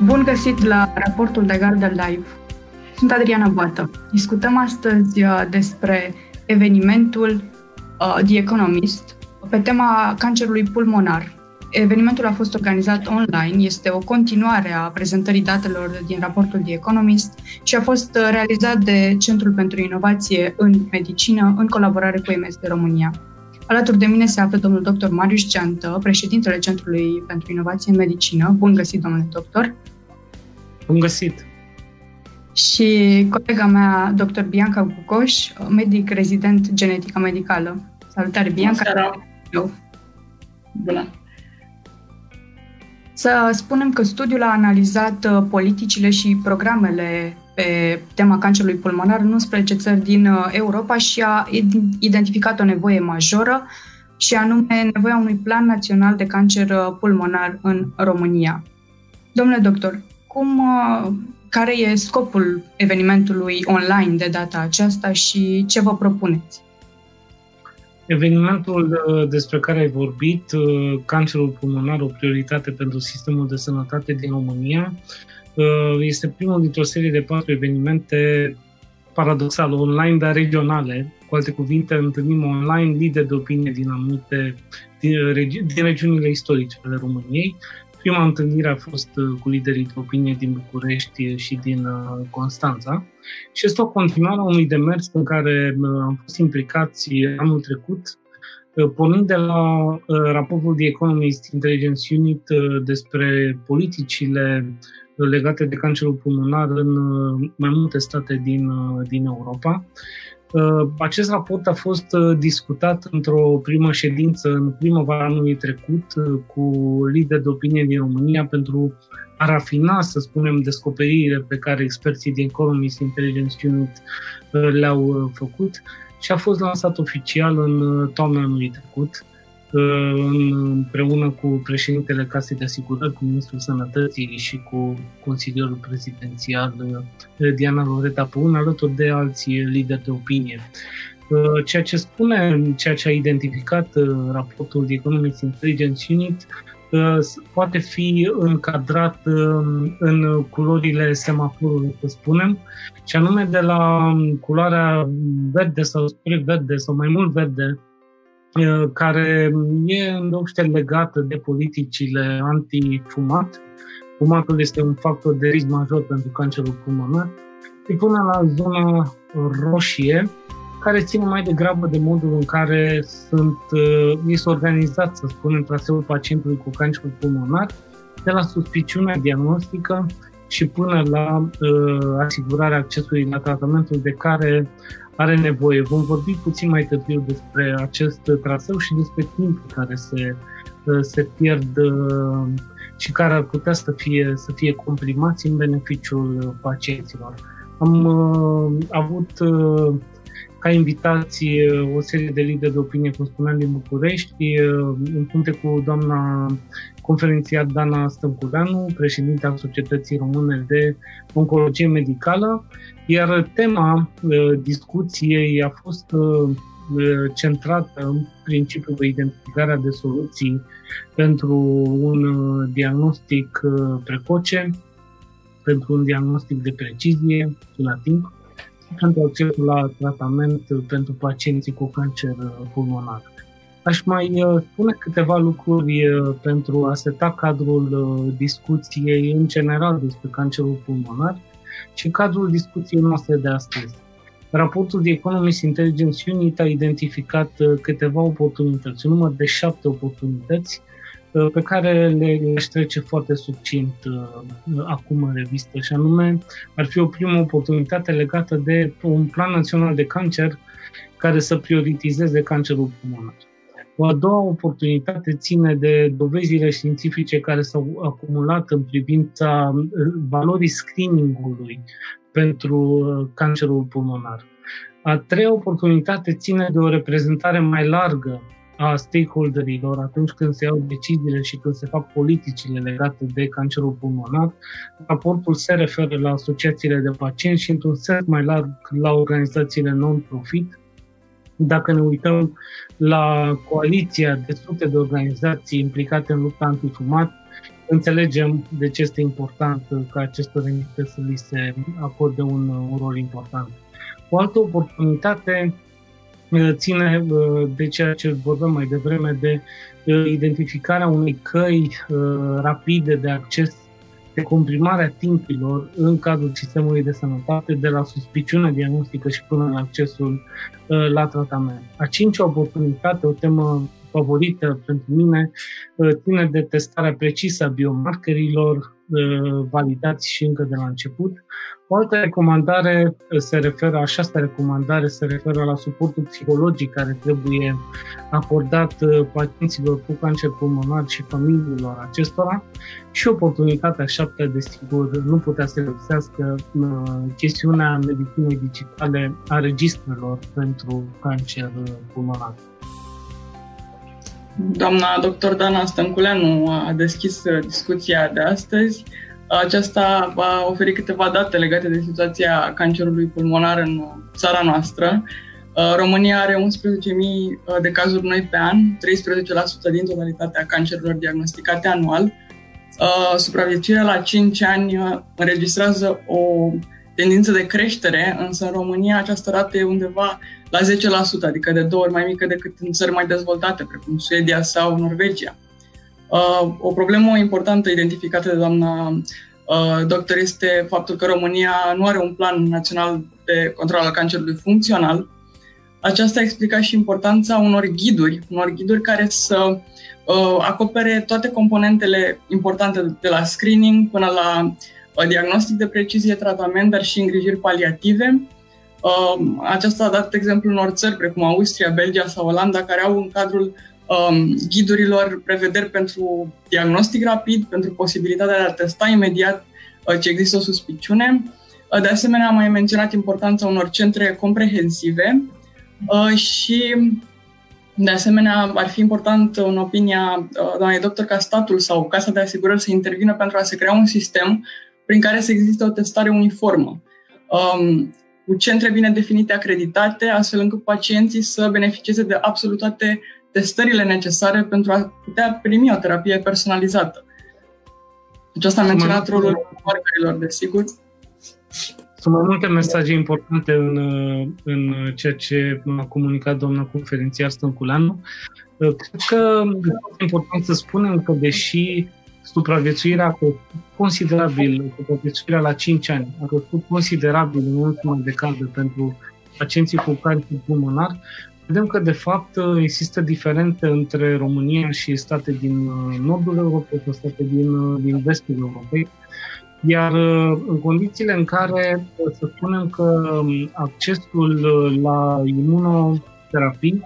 Bun găsit la raportul de gardă live. Sunt Adriana Boată. Discutăm astăzi uh, despre evenimentul uh, The Economist pe tema cancerului pulmonar. Evenimentul a fost organizat online, este o continuare a prezentării datelor din raportul The Economist și a fost uh, realizat de Centrul pentru Inovație în Medicină în colaborare cu MSD România. Alături de mine se află domnul dr. Marius Geantă, președintele Centrului pentru Inovație în Medicină. Bun găsit, domnule doctor! Bun găsit! Și colega mea, dr. Bianca Gucoș, medic rezident genetică medicală. Salutare, Bianca! Bună! Să spunem că studiul a analizat uh, politicile și programele pe tema cancerului pulmonar în 11 țări din uh, Europa și a identificat o nevoie majoră și anume nevoia unui plan național de cancer uh, pulmonar în România. Domnule doctor, cum, uh, care e scopul evenimentului online de data aceasta și ce vă propuneți? Evenimentul despre care ai vorbit, cancerul pulmonar, o prioritate pentru sistemul de sănătate din România, Uh, este primul dintr-o serie de patru evenimente paradoxal, online, dar regionale. Cu alte cuvinte, întâlnim online lideri de opinie din anumite din, regi- din regiunile istorice ale României. Prima întâlnire a fost uh, cu liderii de opinie din București și din uh, Constanța și este o continuare a unui demers în care am fost implicați anul trecut, pornind de la raportul The Economist Intelligence Unit despre politicile legate de cancerul pulmonar în uh, mai multe state din, uh, din Europa. Uh, acest raport a fost discutat într-o primă ședință în primăvara anului trecut cu lideri de opinie din România pentru a rafina, să spunem, descoperirile pe care experții din Economist Intelligence Unit le-au făcut și a fost lansat oficial în toamna anului trecut împreună cu președintele Casei de Asigurări, cu Ministrul Sănătății și cu Consiliul Prezidențial eh, Diana Loreta Păun, alături de alți lideri de opinie. Eh, ceea ce spune, ceea ce a identificat eh, raportul The Economic Intelligence Unit, poate fi încadrat în culorile semaforului, să spunem, și anume de la culoarea verde sau spre verde sau mai mult verde Uh, care e îndeopște legată de politicile anti-fumat. Fumatul este un factor de risc major pentru cancerul pulmonar. Și până la zona roșie, care ține mai degrabă de modul în care sunt, uh, este organizat, să spunem, traseul pacientului cu cancer pulmonar, de la suspiciunea diagnostică și până la uh, asigurarea accesului la tratamentul de care are nevoie. Vom vorbi puțin mai târziu despre acest traseu și despre timpul care se, uh, se pierd uh, și care ar putea să fie, să fie comprimați în beneficiul pacienților. Am uh, avut uh, ca invitații o serie de lideri de opinie, cum spuneam, din București, în punte cu doamna conferențiar Dana Stănculeanu, președinte al Societății Române de Oncologie Medicală, iar tema uh, discuției a fost uh, centrată în principiu pe identificarea de soluții pentru un uh, diagnostic precoce, pentru un diagnostic de precizie și la timp, pentru accesul la tratament pentru pacienții cu cancer pulmonar. Aș mai uh, spune câteva lucruri uh, pentru a seta cadrul uh, discuției în general despre cancerul pulmonar și cadrul discuției noastre de astăzi. Raportul de Economist Intelligence Unit a identificat câteva oportunități, un număr de șapte oportunități pe care le aș trece foarte succint acum în revistă și anume ar fi o primă oportunitate legată de un plan național de cancer care să prioritizeze cancerul pulmonar. O a doua oportunitate ține de dovezile științifice care s-au acumulat în privința uh, valorii screeningului pentru uh, cancerul pulmonar. A treia oportunitate ține de o reprezentare mai largă a stakeholderilor atunci când se iau deciziile și când se fac politicile legate de cancerul pulmonar. Raportul se referă la asociațiile de pacienți și într-un sens mai larg la organizațiile non-profit dacă ne uităm la coaliția de sute de organizații implicate în lupta antifumat, înțelegem de ce este important ca acestor entități să li se acorde un, un rol important. O altă oportunitate ține de ceea ce vorbeam mai devreme, de identificarea unei căi rapide de acces de comprimarea timpilor în cadrul sistemului de sănătate de la suspiciune diagnostică și până la accesul la tratament. A cincea oportunitate, o temă favorită pentru mine, ține de testarea precisă a biomarkerilor validați și încă de la început, o altă recomandare se referă, a șastea recomandare se referă la suportul psihologic care trebuie acordat uh, pacienților cu cancer pulmonar și familiilor acestora și oportunitatea șaptea, desigur, nu putea să lipsească uh, chestiunea medicinei digitale a registrelor pentru cancer uh, pulmonar. Doamna dr. Dana Stănculeanu a deschis discuția de astăzi. Aceasta va oferi câteva date legate de situația cancerului pulmonar în țara noastră. Uh, România are 11.000 uh, de cazuri noi pe an, 13% din totalitatea cancerurilor diagnosticate anual. Uh, supraviețuirea la 5 ani înregistrează o tendință de creștere, însă în România această rată e undeva la 10%, adică de două ori mai mică decât în țări mai dezvoltate, precum Suedia sau Norvegia. Uh, o problemă importantă identificată de doamna uh, doctor este faptul că România nu are un plan național de control al cancerului funcțional. Aceasta explica și importanța unor ghiduri, unor ghiduri care să uh, acopere toate componentele importante de la screening până la diagnostic de precizie, tratament, dar și îngrijiri paliative. Aceasta a dat exemplu unor țări precum Austria, Belgia sau Olanda, care au în cadrul um, ghidurilor prevederi pentru diagnostic rapid, pentru posibilitatea de a testa imediat uh, ce există o suspiciune. Uh, de asemenea, am mai menționat importanța unor centre comprehensive uh, și de asemenea, ar fi important, în opinia uh, doamnei doctor, ca statul sau Casa de Asigurări să intervină pentru a se crea un sistem prin care să existe o testare uniformă. Um, cu centre bine definite, acreditate, astfel încât pacienții să beneficieze de absolut toate testările necesare pentru a putea primi o terapie personalizată. Deci asta a menționat rolul markerilor, desigur. Sunt mai multe mesaje importante în, în ceea ce a comunicat doamna conferențiar Stânculeanu. Cred că e important să spunem că deși supraviețuirea a considerabil, supraviețuirea la 5 ani a crescut considerabil în ultima decadă pentru pacienții cu cancer pulmonar, vedem că, de fapt, există diferențe între România și state din uh, nordul Europei și state din, uh, din vestul Europei. Iar uh, în condițiile în care să spunem că um, accesul la imunoterapii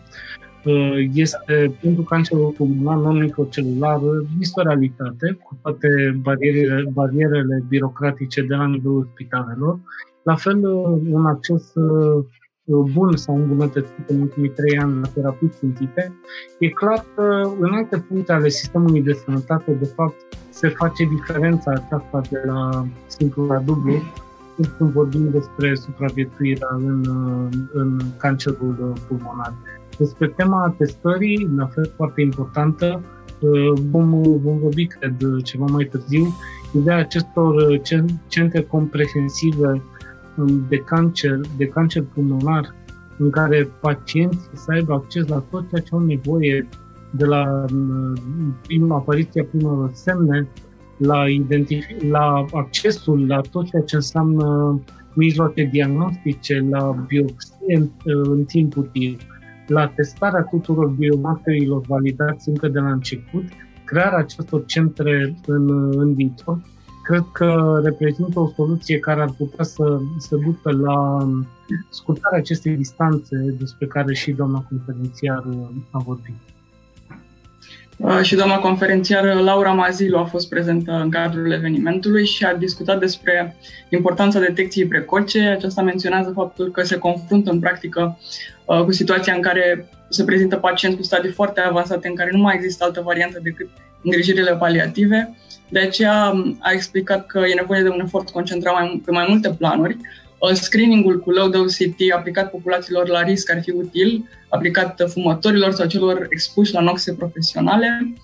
este pentru cancerul pulmonar non-microcelular este o realitate, cu toate barierele, barierele birocratice de la nivelul spitalelor. La fel, un acces bun sau îmbunătățit în ultimii trei ani la terapii țintite, e clar că în alte puncte ale sistemului de sănătate, de fapt, se face diferența aceasta de la simplu la dublu când vorbim despre supraviețuirea în, în cancerul pulmonar. Despre tema testării, la fel foarte importantă, vom, vom vorbi, cred, ceva mai târziu, ideea acestor centre comprehensive de cancer, de cancer pulmonar, în care pacienții să aibă acces la tot ceea ce au nevoie, de la prima apariția primelor semne, la, identific- la accesul la tot ceea ce înseamnă mijloace diagnostice, la biopsie în, în timp util, la testarea tuturor biomarkerilor validați încă de la început, crearea acestor centre în, în viitor cred că reprezintă o soluție care ar putea să, să ducă la scurtarea acestei distanțe despre care și doamna conferențiar a vorbit. Uh, și doamna conferențiară Laura Mazilu a fost prezentă în cadrul evenimentului și a discutat despre importanța detecției precoce. Aceasta menționează faptul că se confruntă în practică uh, cu situația în care se prezintă pacienți cu stadii foarte avansate în care nu mai există altă variantă decât îngrijirile paliative de aceea a explicat că e nevoie de un efort concentrat mai, pe mai multe planuri. Uh, screeningul cu low dose CT aplicat populațiilor la risc ar fi util, aplicat fumătorilor sau celor expuși la noxe profesionale.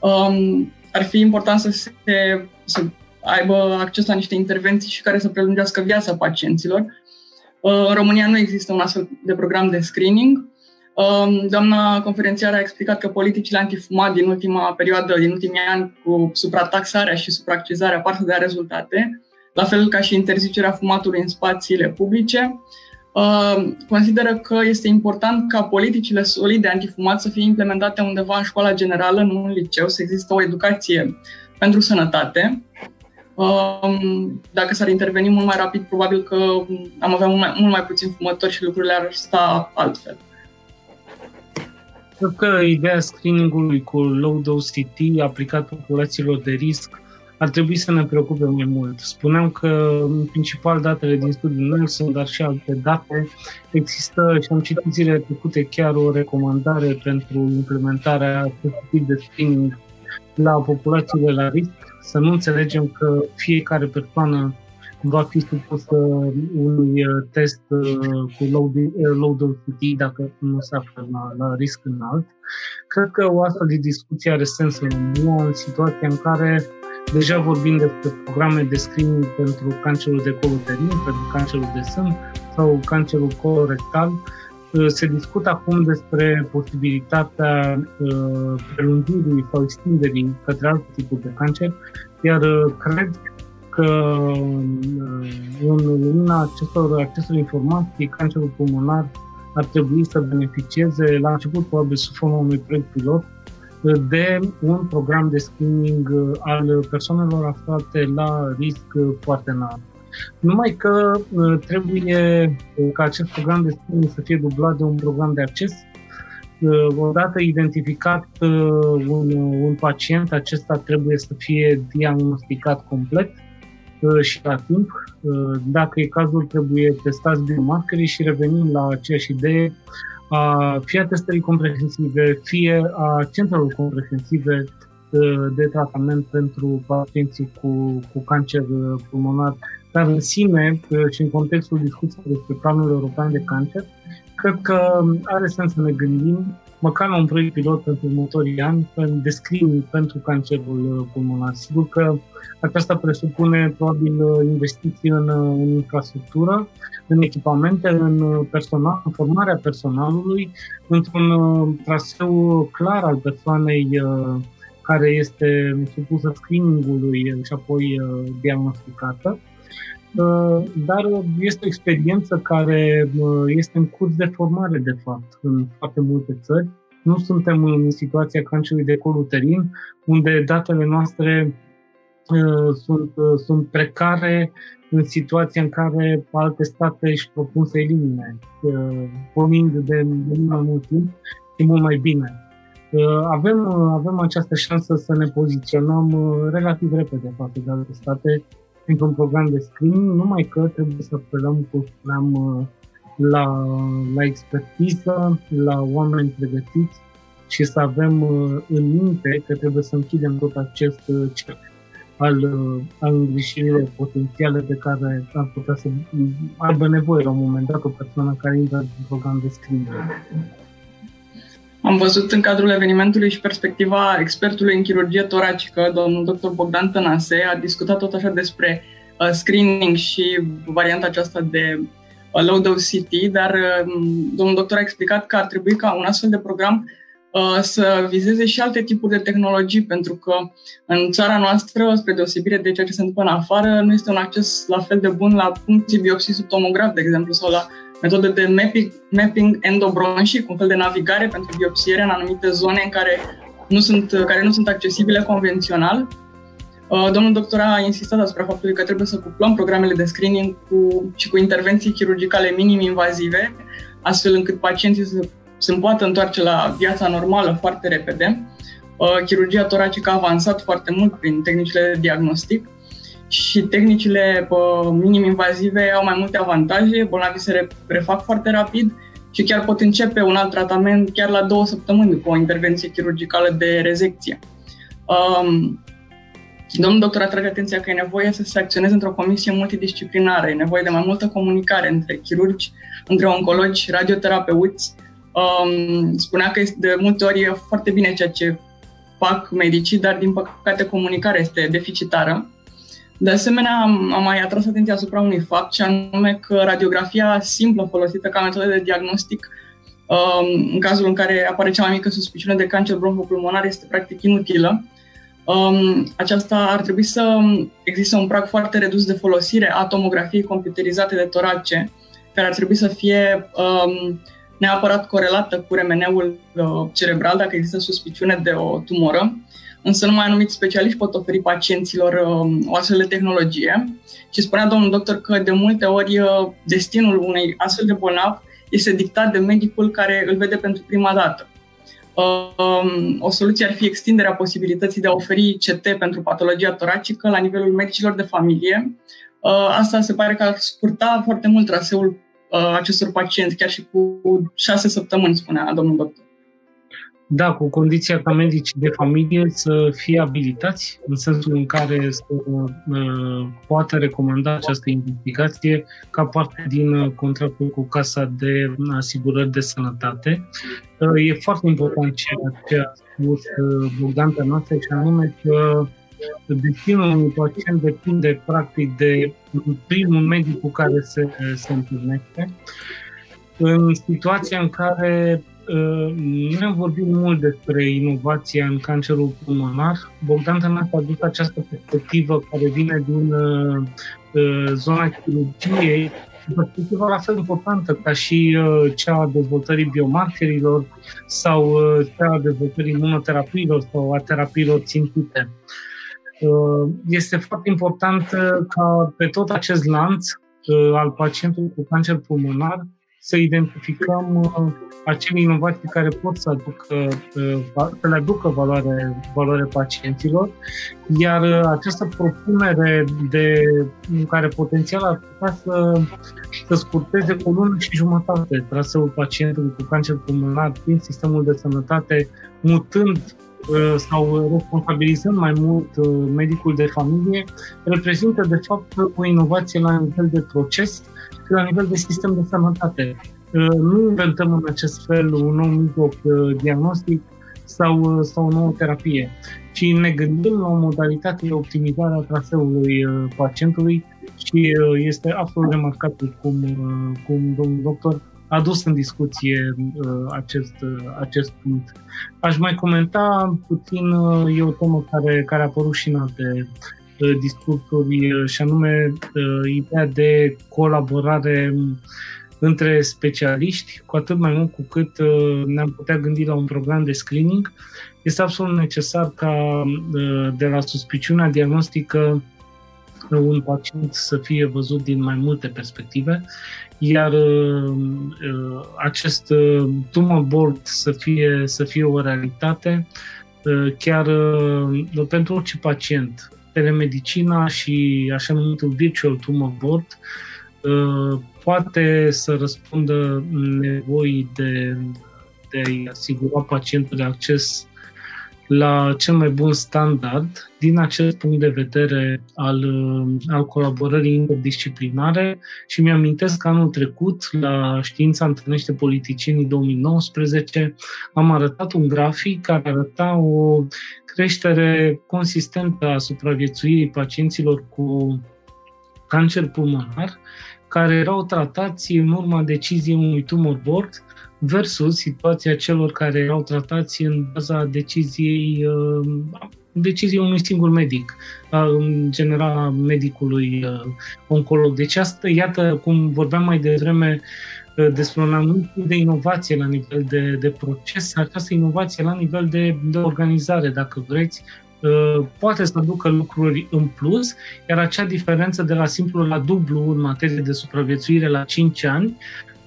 Um, ar fi important să, se, să aibă acces la niște intervenții și care să prelungească viața pacienților. Uh, în România nu există un astfel de program de screening. Um, doamna conferențiară a explicat că politicile antifumat din ultima perioadă, din ultimii ani, cu suprataxarea și supraaccizarea, par să dea rezultate, la fel ca și interzicerea fumatului în spațiile publice. Uh, consideră că este important ca politicile solide antifumat să fie implementate undeva în școala generală, nu în liceu, să există o educație pentru sănătate. Um, dacă s-ar interveni mult mai rapid, probabil că am avea mult mai, mult mai puțin fumători și lucrurile ar sta altfel. Cred că ideea screeningului cu low dose CT aplicat populațiilor de risc ar trebui să ne preocupe mai mult. Spuneam că, în principal, datele din studiul Nelson, dar și alte date, există, și am citit zilele trecute, chiar o recomandare pentru implementarea acestui tip de screening la populațiile la risc, să nu înțelegem că fiecare persoană va fi supusă unui uh, test uh, cu low, uh, low density dacă nu se află la, la risc înalt. Cred că o astfel de discuție are sens în România, în situația în care deja vorbim despre programe de screening pentru cancerul de col uterin, pentru cancerul de sân sau cancerul colorectal, se discută acum despre posibilitatea prelungirii sau extinderii către alte tipuri de cancer, iar cred că în lumina acestor, acestor informații, cancerul pulmonar ar trebui să beneficieze, la început probabil sub formă unui proiect pilot, de un program de screening al persoanelor aflate la risc foarte înalt. Numai că trebuie ca acest program de screening să fie dublat de un program de acces. Odată identificat un, un pacient, acesta trebuie să fie diagnosticat complet Uh, și la timp. Uh, dacă e cazul, trebuie testați biomarkerii și revenim la aceeași idee a fie a testării comprehensive, fie a centrelor comprehensive uh, de tratament pentru pacienții cu, cu cancer pulmonar, dar în sine și în contextul discuției despre planul european de cancer, cred că are sens să ne gândim măcar la un proiect pilot pentru următorii ani de screening pentru cancerul pulmonar. Sigur că aceasta presupune probabil investiții în, în infrastructură, în echipamente, în personal, în formarea personalului, într-un uh, traseu clar al persoanei uh, care este supusă screeningului și apoi uh, diagnosticată. Dar este o experiență care este în curs de formare, de fapt, în foarte multe țări. Nu suntem în situația cancerului de col uterin, unde datele noastre Uh, sunt, uh, sunt precare în situația în care alte state își propun să elimine, uh, pornind de mult mai mult timp și mult mai bine. Avem, avem această șansă să ne poziționăm relativ repede față de alte state într-un program de screening, numai că trebuie să apelăm, cum spuneam, la, la expertiză, la oameni pregătiți și să avem în minte că trebuie să închidem tot acest cerc al, al îngrijirilor potențiale de care ar putea să aibă nevoie la un moment dat o persoană care intră într-un program de screening. Am văzut în cadrul evenimentului și perspectiva expertului în chirurgie toracică, domnul dr. Bogdan Tănase, a discutat tot așa despre uh, screening și varianta aceasta de uh, low dose CT, dar uh, domnul doctor a explicat că ar trebui ca un astfel de program Uh, să vizeze și alte tipuri de tehnologii, pentru că în țara noastră, spre deosebire de ceea ce se întâmplă în afară, nu este un acces la fel de bun la puncții biopsii sub tomograf, de exemplu, sau la metode de mapping, mapping endobronșic, un fel de navigare pentru biopsiere în anumite zone în care nu sunt, care nu sunt accesibile convențional. Uh, domnul doctor a insistat asupra faptului că trebuie să cuplăm programele de screening cu, și cu intervenții chirurgicale minim-invazive, astfel încât pacienții să se poată întoarce la viața normală foarte repede. Uh, chirurgia toracică a avansat foarte mult prin tehnicile de diagnostic și tehnicile uh, minim-invazive au mai multe avantaje, bolnavii se refac foarte rapid și chiar pot începe un alt tratament chiar la două săptămâni după o intervenție chirurgicală de rezecție. Um, domnul doctor atrage atenția că e nevoie să se acționeze într-o comisie multidisciplinară, e nevoie de mai multă comunicare între chirurgi, între oncologi, radioterapeuți, Um, spunea că este de multe ori foarte bine ceea ce fac medicii, dar din păcate comunicarea este deficitară. De asemenea, am mai atras atenția asupra unui fapt, și anume că radiografia simplă folosită ca metodă de diagnostic um, în cazul în care apare cea mai mică suspiciune de cancer bronhopulmonar este practic inutilă. Um, aceasta ar trebui să existe un prag foarte redus de folosire a tomografiei computerizate de torace, care ar trebui să fie um, neapărat corelată cu remeneul uh, cerebral dacă există suspiciune de o tumoră, însă numai anumiți specialiști pot oferi pacienților uh, o astfel de tehnologie. Și spunea domnul doctor că de multe ori uh, destinul unei astfel de bolnav este dictat de medicul care îl vede pentru prima dată. Um, o soluție ar fi extinderea posibilității de a oferi CT pentru patologia toracică la nivelul medicilor de familie. Asta se pare că ar scurta foarte mult traseul uh, acestor pacienți, chiar și cu șase săptămâni, spunea domnul doctor. Da, cu condiția ca medicii de familie să fie abilitați, în sensul în care să uh, poată recomanda această investigație ca parte din uh, contractul cu Casa de Asigurări de Sănătate. Uh, e foarte important ceea ce a spus uh, Bogdan noastră, și anume că destinul unui pacient depinde practic de primul medic cu care se, se întâlnește. În situația în care uh, noi am vorbit mult despre inovația în cancerul pulmonar, Bogdan Tănase a adus această perspectivă care vine din uh, uh zona chirurgiei, perspectivă la fel importantă ca și uh, cea a dezvoltării biomarkerilor sau uh, cea a dezvoltării imunoterapiilor sau a terapiilor țintite. Uh, Uh, este foarte important uh, ca pe tot acest lanț uh, al pacientului cu cancer pulmonar să identificăm acele inovații care pot să, aducă, să le aducă valoare, valoare pacienților, iar această propunere de, în care potențial ar putea să, să scurteze cu o lună și jumătate traseul pacientului cu cancer pulmonar prin sistemul de sănătate, mutând Uh, sau responsabilizând mai mult uh, medicul de familie, reprezintă de fapt o inovație la nivel de proces și la nivel de sistem de sănătate. Uh, nu inventăm în acest fel un nou mijloc diagnostic sau, sau o nouă terapie, ci ne gândim la o modalitate de optimizare a traseului pacientului și este absolut remarcabil cum, cum domnul doctor adus în discuție uh, acest, uh, acest punct. Aș mai comenta puțin, uh, e o temă care, care a apărut și în alte discursuri, și anume ideea de colaborare între specialiști, cu atât mai mult cu cât ne-am putea gândi la un program de screening. Este absolut necesar ca de la suspiciunea diagnostică un pacient să fie văzut din mai multe perspective iar uh, uh, acest uh, tumor board să fie, să fie o realitate chiar pentru orice pacient. Telemedicina și așa numitul virtual tumor board poate să răspundă nevoii de, de a asigura pacientului acces la cel mai bun standard din acest punct de vedere al, al colaborării interdisciplinare. Și mi-amintesc că anul trecut, la Știința întâlnește politicienii 2019, am arătat un grafic care arăta o creștere consistentă a supraviețuirii pacienților cu cancer pulmonar, care erau tratați în urma deciziei unui tumor board versus situația celor care erau tratați în baza deciziei uh, deciziei unui singur medic, în general a medicului uh, oncolog. Deci asta, iată, cum vorbeam mai devreme uh, despre un anumit tip de inovație la nivel de, de proces, această inovație la nivel de, de organizare, dacă vreți, poate să aducă lucruri în plus, iar acea diferență de la simplu la dublu în materie de supraviețuire la 5 ani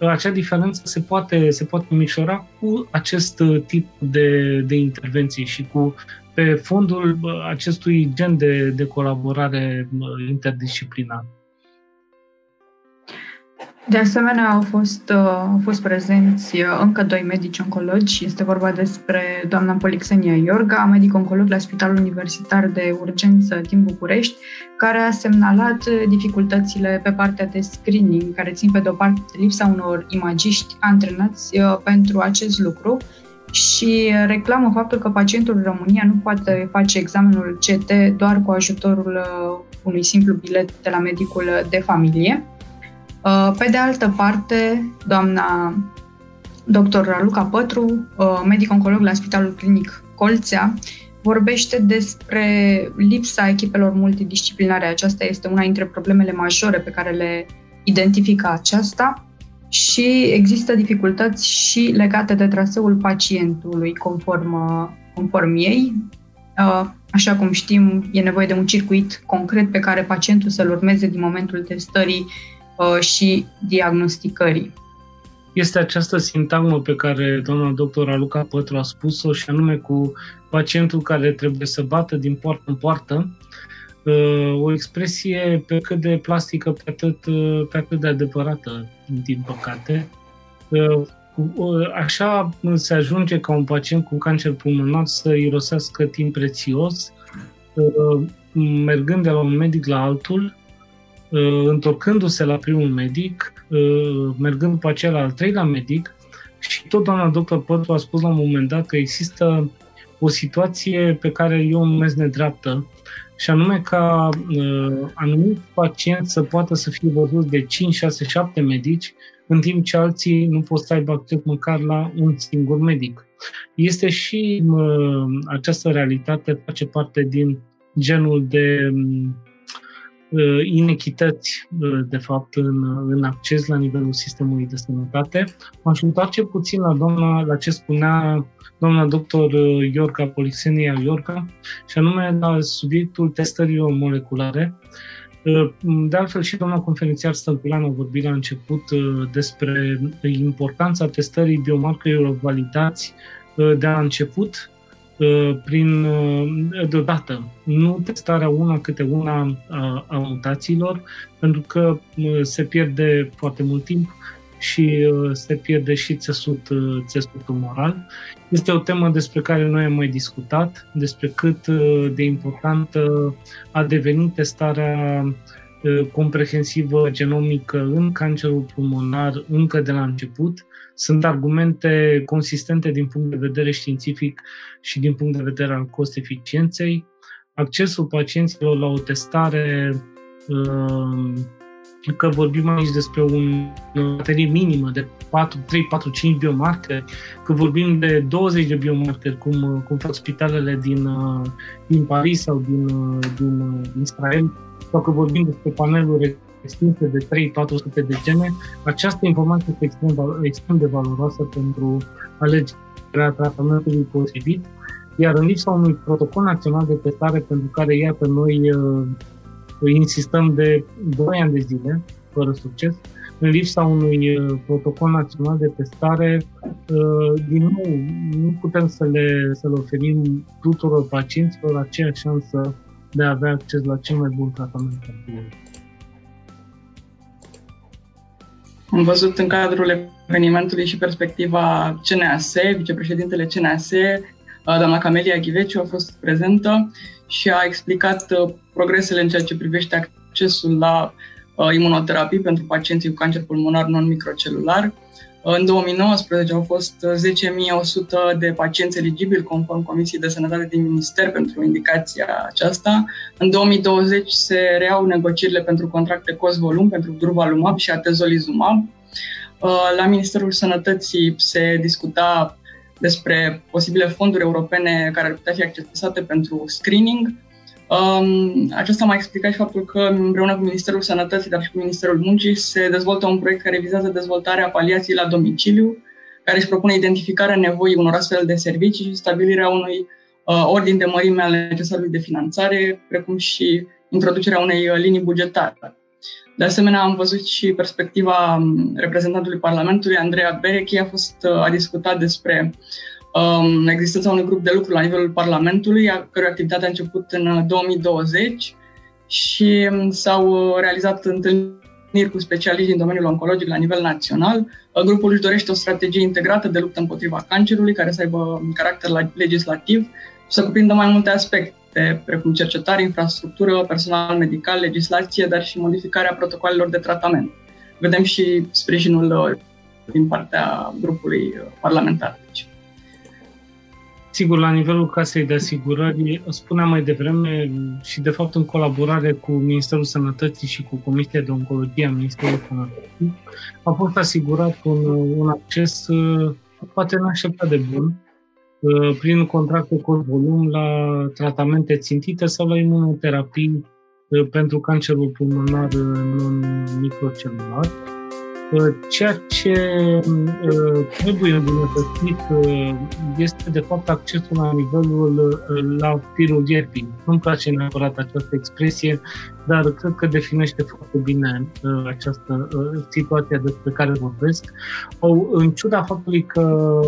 acea diferență se poate, se poate micșora cu acest uh, tip de, de intervenții și cu pe fondul acestui gen de, de colaborare interdisciplinar. De asemenea, au fost, uh, au fost prezenți uh, încă doi medici oncologi. Este vorba despre doamna Polixenia Iorga, medic oncolog la Spitalul Universitar de Urgență din București, care a semnalat dificultățile pe partea de screening, care țin pe de-o parte lipsa unor imagiști antrenați uh, pentru acest lucru, și reclamă faptul că pacientul în România nu poate face examenul CT doar cu ajutorul uh, unui simplu bilet de la medicul de familie. Uh, pe de altă parte, doamna dr. Raluca Pătru, uh, medic oncolog la Spitalul Clinic Colțea, vorbește despre lipsa echipelor multidisciplinare. Aceasta este una dintre problemele majore pe care le identifică aceasta și există dificultăți și legate de traseul pacientului conform, conform ei. Uh, așa cum știm, e nevoie de un circuit concret pe care pacientul să-l urmeze din momentul testării uh, și diagnosticării. Este această sintagmă pe care doamna doctor Aluca Pătru a spus-o și anume cu pacientul care trebuie să bată din poartă în poartă, uh, o expresie pe cât de plastică, pe atât, pe atât de adevărată, din păcate. Așa se ajunge ca un pacient cu cancer pulmonar să irosească timp prețios, mergând de la un medic la altul, întorcându-se la primul medic, mergând după aceea la al treilea medic și tot doamna doctor Pătru a spus la un moment dat că există o situație pe care eu o numesc nedreaptă, și anume ca uh, anumit pacient să poată să fie văzut de 5, 6, 7 medici, în timp ce alții nu pot să aibă acces măcar la un singur medic. Este și uh, această realitate face parte din genul de uh, inechități, uh, de fapt, în, în acces la nivelul sistemului de sănătate. M-aș întoarce puțin la, doamna, la ce spunea doamna doctor uh, Iorca, Polixenia Iorca, și anume la subiectul testărilor moleculare. Uh, de altfel și doamna conferențiar Stănculeanu a vorbit la început uh, despre importanța testării biomarkerilor validați de la început prin deodată, nu testarea una câte una a, a mutațiilor, pentru că se pierde foarte mult timp și se pierde și țesut, țesutul moral. Este o temă despre care noi am mai discutat, despre cât uh, de importantă a devenit testarea uh, comprehensivă genomică în cancerul pulmonar încă de la început. Sunt argumente consistente din punct de vedere științific și din punct de vedere al cost-eficienței. Accesul pacienților la o testare uh, că vorbim aici despre un baterie minimă de 4, 3, 4, 5 biomarceri, că vorbim de 20 de biomarceri, cum, cum fac spitalele din, din Paris sau din, din, din Israel, sau că vorbim despre paneluri extinse de 3-400 de gene, această informație este extrem, extrem de valoroasă pentru alegerea tratamentului potrivit, iar în lipsa unui protocol național de testare pentru care, iată, noi insistăm de 2 ani de zile, fără succes, în lipsa unui uh, protocol național de testare, uh, din nou, nu putem să le, să le oferim tuturor pacienților aceeași șansă de a avea acces la cel mai bun tratament Am văzut în cadrul evenimentului și perspectiva CNAS, vicepreședintele CNAS, uh, doamna Camelia Ghiveciu a fost prezentă și a explicat uh, progresele în ceea ce privește accesul la uh, imunoterapii pentru pacienții cu cancer pulmonar non-microcelular. În 2019 au fost 10.100 de pacienți eligibili conform Comisiei de Sănătate din Minister pentru indicația aceasta. În 2020 se reau negocierile pentru contracte cost-volum pentru durvalumab și atezolizumab. Uh, la Ministerul Sănătății se discuta despre posibile fonduri europene care ar putea fi accesate pentru screening. Um, acesta m-a explicat și faptul că împreună cu Ministerul Sănătății, dar și cu Ministerul Muncii, se dezvoltă un proiect care vizează dezvoltarea paliației la domiciliu, care își propune identificarea nevoii unor astfel de servicii și stabilirea unui uh, ordin de mărime al necesarului de finanțare, precum și introducerea unei uh, linii bugetare. De asemenea, am văzut și perspectiva um, reprezentantului Parlamentului, Andreea Berechi, a, fost, uh, a discutat despre um, existența unui grup de lucru la nivelul Parlamentului, a cărui activitate a început în 2020 uh, și um, s-au uh, realizat întâlniri cu specialiști din domeniul oncologic la nivel național. Grupul își dorește o strategie integrată de luptă împotriva cancerului, care să aibă caracter legislativ și să cuprindă mai multe aspecte aspecte precum cercetare, infrastructură, personal medical, legislație, dar și modificarea protocolelor de tratament. Vedem și sprijinul uh, din partea grupului uh, parlamentar. Deci. Sigur, la nivelul casei de asigurări, spuneam mai devreme și de fapt în colaborare cu Ministerul Sănătății și cu Comisia de Oncologie a Ministerului Sănătății, a fost asigurat un, un acces poate neașteptat de bun prin contracte cu volum la tratamente țintite sau la imunoterapii pentru cancerul pulmonar non-microcelular. Ceea ce trebuie îmbunătățit este, de fapt, accesul la nivelul la firul ierbii. Nu-mi place neapărat această expresie, dar cred că definește foarte bine această situație despre care vorbesc. În ciuda faptului că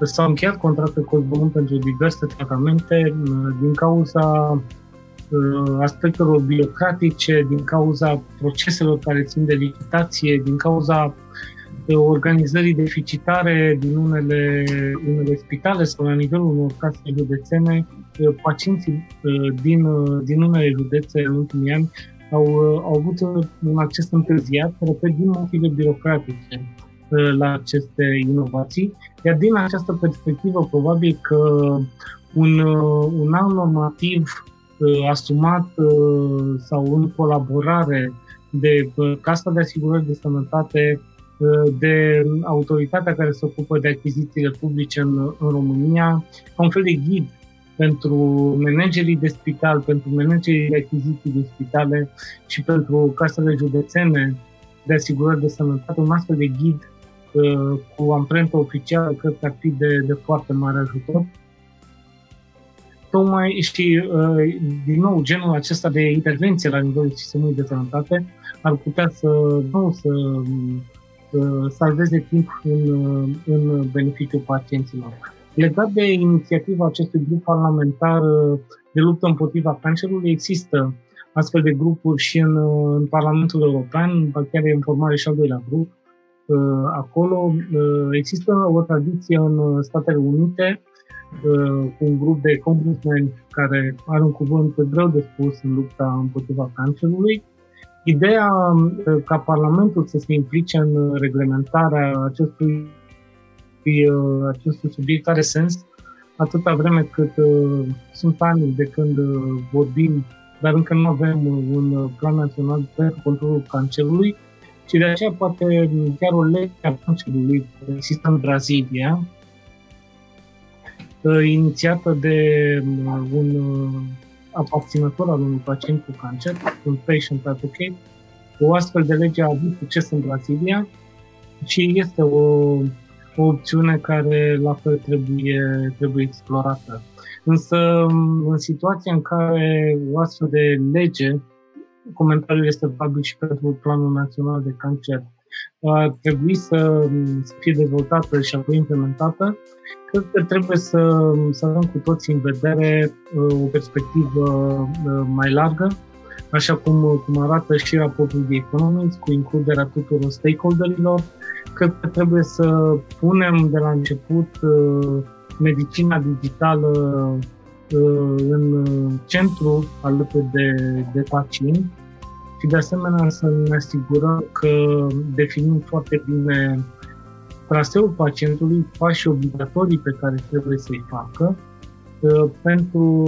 s-au încheiat contracte cu pentru diverse tratamente din cauza Uh, aspectelor birocratice, din cauza proceselor care țin de licitație, din cauza uh, organizării deficitare din unele, unele spitale sau la nivelul unor case județene, uh, pacienții din, din unele județe în ultimii ani au, au avut un acces întârziat, repet, din motive birocratice la aceste inovații. Iar din această perspectivă, probabil că un, un alt normativ Uh, asumat uh, sau în colaborare de uh, Casa de Asigurări de Sănătate, de autoritatea care se ocupă de achizițiile publice în, în România, ca un fel de ghid pentru managerii de spital, pentru managerii de achiziții de spitale și pentru casele județene de asigurări de sănătate, un astfel de ghid cu amprentă oficială cred că ar fi de, de foarte mare ajutor tocmai și, uh, din nou, genul acesta de intervenție la nivelul sistemului de sănătate ar putea să nu să, să salveze timp în, în beneficiul pacienților. Legat de inițiativa acestui grup parlamentar uh, de luptă împotriva cancerului, există astfel de grupuri și în, în Parlamentul European, chiar e în formare și al doilea grup. Uh, acolo există o tradiție în Statele Unite Uh, cu un grup de congressmen care are un cuvânt greu de spus în lupta împotriva cancerului. Ideea uh, ca Parlamentul să se implice în reglementarea acestui, uh, acestui subiect are sens atâta vreme cât sunt ani de când vorbim, dar încă nu avem un plan național pentru controlul cancerului și de aceea poate chiar o lege a cancerului există în Brazilia, Uh, inițiată de uh, un uh, aparținător al unui pacient cu cancer, un patient advocate. O astfel de lege a avut succes în Brazilia și este o, o opțiune care la fel trebuie, trebuie explorată. Însă, um, în situația în care o astfel de lege, comentariul este valabil și pentru Planul Național de Cancer, ar trebui să, um, să fie dezvoltată și apoi implementată, cred că trebuie să, să avem cu toții în vedere uh, o perspectivă uh, mai largă, așa cum, cum arată și raportul de Economics, cu includerea tuturor stakeholderilor. Cred că trebuie să punem de la început uh, medicina digitală în centru alături de, de pacient și de asemenea să ne asigurăm că definim foarte bine traseul pacientului, pașii obligatorii pe care trebuie să-i facă uh, pentru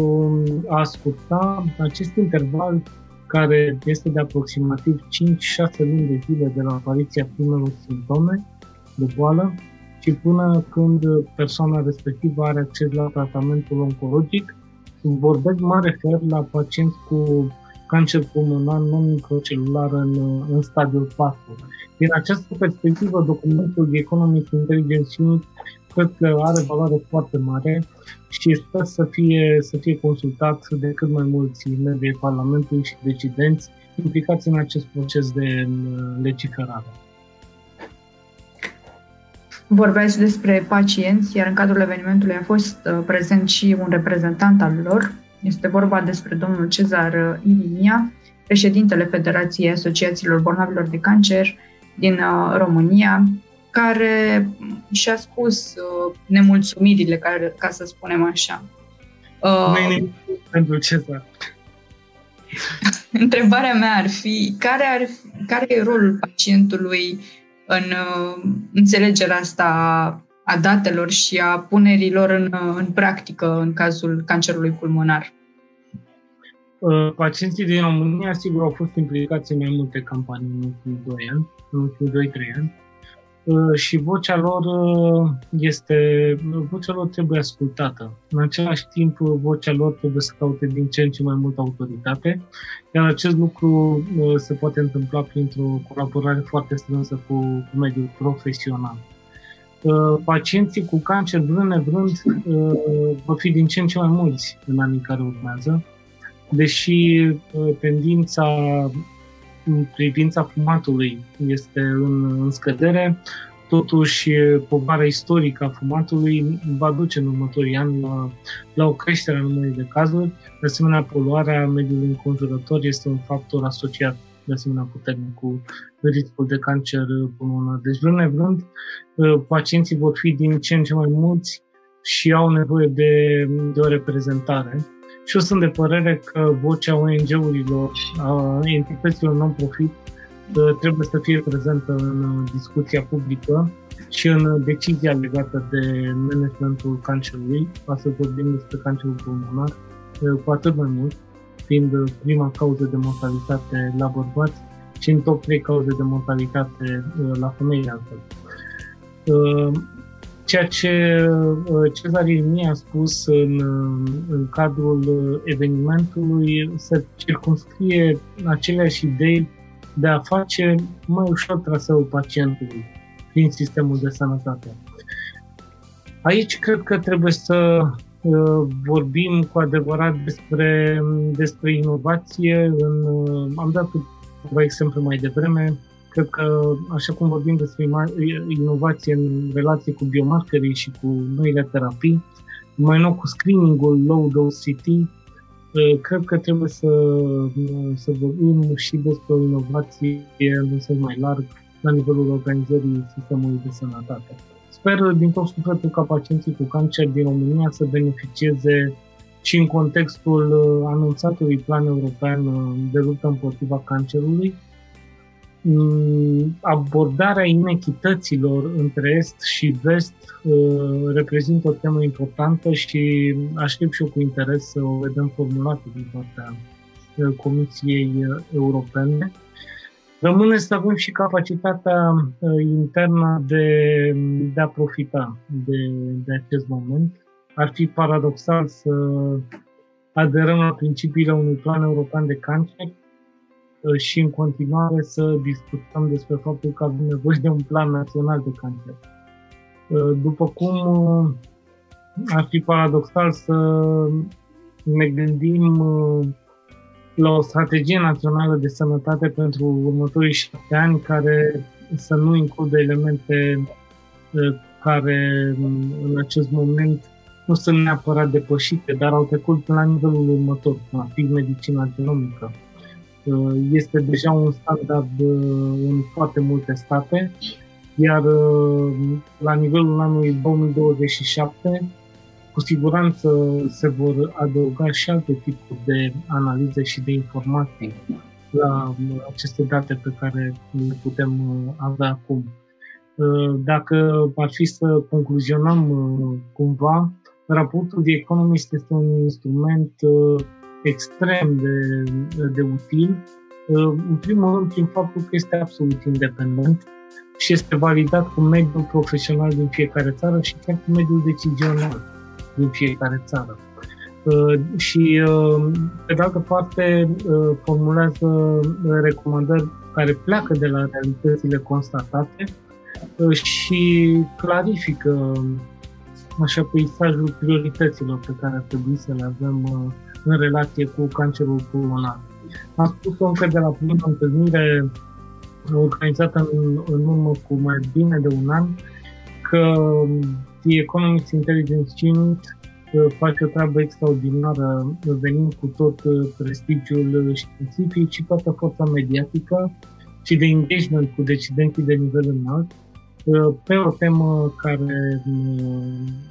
a scurta acest interval care este de aproximativ 5-6 luni de zile de la apariția primelor simptome de boală și până când persoana respectivă are acces la tratamentul oncologic. Vorbesc mai refer la pacienți cu cancer pulmonar non-microcelular în, în stadiul 4. Din această perspectivă, documentul Economic Intelligence Unit cred că are valoare foarte mare și sper să fie, să fie consultat de cât mai mulți membri Parlamentului și decidenți implicați în acest proces de legiferare. Vorbeați despre pacienți, iar în cadrul evenimentului a fost uh, prezent și un reprezentant al lor. Este vorba despre domnul Cezar uh, Ilinia, președintele Federației Asociațiilor Bolnavilor de Cancer din uh, România, care și-a spus uh, nemulțumirile, care, ca să spunem așa. Uh, pentru Cezar. Întrebarea mea ar fi, care, ar, care e rolul pacientului în uh, înțelegerea asta a datelor și a punerilor în, în practică în cazul cancerului pulmonar? Uh, pacienții din România, sigur, au fost implicați în mai multe campanii în ultimii 2 ani, în ultimii 2-3 ani. Uh, și vocea lor uh, este, vocea lor trebuie ascultată. În același timp, vocea lor trebuie să caute din ce în ce mai multă autoritate, iar acest lucru se poate întâmpla printr-o colaborare foarte strânsă cu, cu mediul profesional. Pacienții cu cancer, vrând nevrând, vor fi din ce în ce mai mulți în anii care urmează deși uh, tendința în privința fumatului este în, în scădere, totuși povara istorică a fumatului va duce în următorii ani la, la o creștere a numărului de cazuri. De asemenea, poluarea mediului înconjurător este un factor asociat de asemenea puternic cu riscul de cancer pulmonar. Deci, vrând nevrând, uh, pacienții vor fi din ce în ce mai mulți și au nevoie de, de o reprezentare și eu sunt de părere că vocea ONG-urilor, a entităților non-profit, ă, trebuie să fie prezentă în discuția publică și în decizia legată de managementul cancerului, ca să vorbim despre cancerul pulmonar, ă, cu atât mai mult, fiind prima cauză de mortalitate la bărbați și în top 3 cauze de mortalitate ă, la femei altfel. Ceea ce uh, Cezar Irimie a spus în, uh, în cadrul uh, evenimentului se circunscrie aceleași idei de a face mai ușor traseul pacientului prin sistemul de sănătate. Aici cred că trebuie să vorbim cu adevărat despre, despre inovație. În, am dat câteva exemple mai devreme. Cred că, așa cum vorbim despre inovație în relație cu biomarkerii și cu noile terapii, mai nou cu screening-ul low dose CT, cred că trebuie să, să vorbim și despre o inovație în sens mai larg la nivelul organizării sistemului de sănătate. Sper din tot sufletul ca pacienții cu cancer din România să beneficieze și în contextul anunțatului plan european de luptă împotriva cancerului, Mm, abordarea inechităților între Est și Vest uh, reprezintă o temă importantă și aștept și eu cu interes să o vedem formulată din partea uh, Comisiei Europene. Rămâne să avem și capacitatea uh, internă de, de a profita de, de acest moment. Ar fi paradoxal să aderăm la principiile unui plan european de cancer Uh, și în continuare să discutăm despre faptul că avem nevoie de un plan național de cancer. Uh, după cum uh, ar fi paradoxal să ne gândim la o strategie națională de sănătate pentru următorii șapte ani care să nu includă elemente care în acest moment nu sunt neapărat depășite, dar au trecut la nivelul următor, cum ar fi medicina genomică, este deja un standard uh, în foarte multe state, iar uh, la nivelul anului 2027 cu siguranță se vor adăuga și alte tipuri de analize și de informații la uh, aceste date pe care le putem avea acum. Dacă ar fi să concluzionăm cumva, raportul de Economist este un instrument extrem de, de util, uh, în primul rând prin faptul că este absolut independent și este validat cu mediul profesional din fiecare țară și chiar cu mediul decizional din fiecare țară. Uh, și, uh, pe de altă parte, formulează recomandări care pleacă de la realitățile constatate și clarifică așa peisajul priorităților pe care ar trebui să le avem în relație cu cancerul pulmonar. Am spus-o încă de la prima întâlnire organizată în, în urmă cu mai bine de un an, că The Economist Intelligence Unit uh, face o treabă extraordinară, venind cu tot uh, prestigiul științific și toată forța mediatică și de engagement cu decidenții de nivel înalt uh, pe o temă care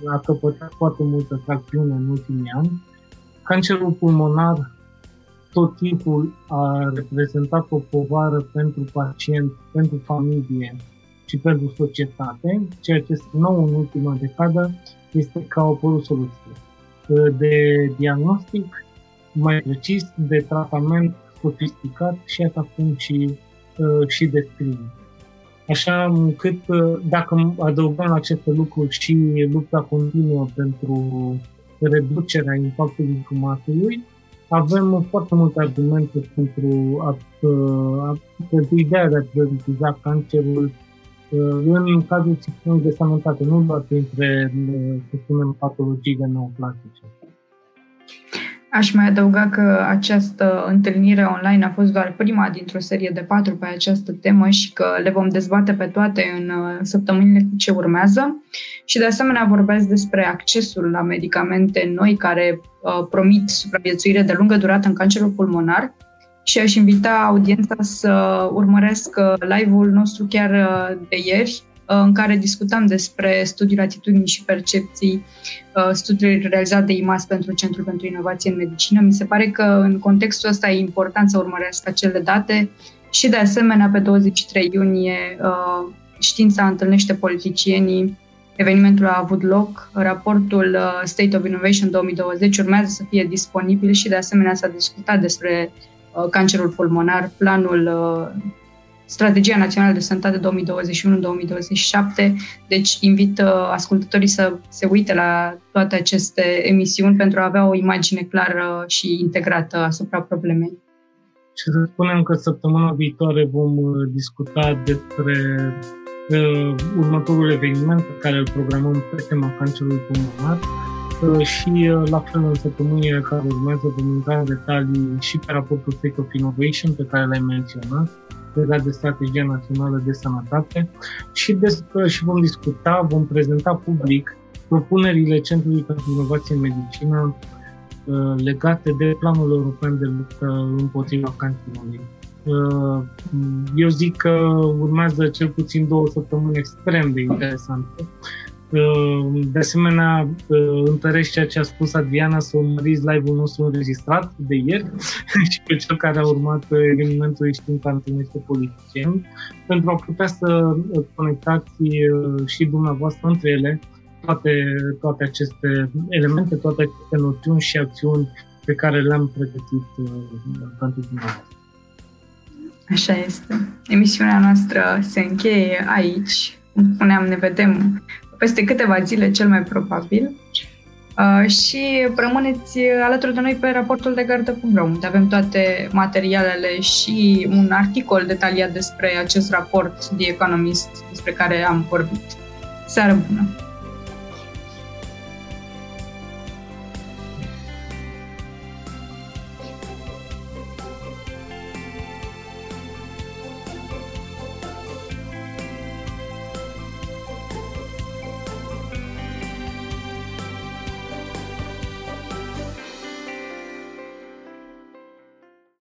a căpătat foarte multă tracțiune în ultimii ani Cancerul pulmonar tot timpul a reprezentat o povară pentru pacient, pentru familie, și pentru societate, ceea ce este nou în ultima decadă, este că au apărut soluții de diagnostic mai precis, de tratament sofisticat și acum și, și de screening. Așa încât, dacă adăugăm aceste lucruri și lupta continuă pentru reducerea impactului climatului, avem foarte multe argumente pentru, a, a, pentru ideea de a prioritiza cancerul în cadrul sistemului de sănătate, nu doar printre, să spunem, patologiile neoplastice. Aș mai adăuga că această întâlnire online a fost doar prima dintr-o serie de patru pe această temă și că le vom dezbate pe toate în uh, săptămânile ce urmează. Și de asemenea vorbesc despre accesul la medicamente noi care uh, promit supraviețuire de lungă durată în cancerul pulmonar și aș invita audiența să urmărească live-ul nostru chiar uh, de ieri, Uh, în care discutam despre studiul atitudinii și percepții, uh, studiul realizat de IMAS pentru Centrul pentru Inovație în Medicină. Mi se pare că în contextul ăsta e important să urmărească acele date și de asemenea pe 23 iunie uh, știința întâlnește politicienii Evenimentul a avut loc, raportul State of Innovation 2020 urmează să fie disponibil și de asemenea s-a discutat despre cancerul pulmonar, planul Strategia Națională de Sănătate 2021-2027, deci invit uh, ascultătorii să se uite la toate aceste emisiuni pentru a avea o imagine clară și integrată asupra problemei. Și să spunem că săptămâna viitoare vom uh, discuta despre uh, următorul eveniment pe care îl programăm pe tema cancerului pulmonar. Uh, și uh, la fel în săptămânile care urmează vom intra în detalii și pe raportul State of Innovation pe care l-ai menționat legat de strategia națională de sănătate și, despre, și vom discuta, vom prezenta public propunerile Centrului pentru Inovație în Medicină uh, legate de planul european de luptă împotriva cancerului. Uh, eu zic că urmează cel puțin două săptămâni extrem de interesante Uh, de asemenea, uh, întăresc ceea ce a spus Adriana să urmăriți live-ul nostru înregistrat de ieri și pe cel care a urmat evenimentul Știința întâlnește politicieni pentru a putea să uh, conectați și dumneavoastră între ele toate, toate aceste elemente, toate aceste noțiuni și acțiuni pe care le-am pregătit pentru dumneavoastră. Așa este. Emisiunea noastră se încheie aici. Cum spuneam, ne vedem peste câteva zile cel mai probabil. Uh, și rămâneți alături de noi pe raportul de gardă.ro, unde avem toate materialele și un articol detaliat despre acest raport de Economist despre care am vorbit. Seară bună!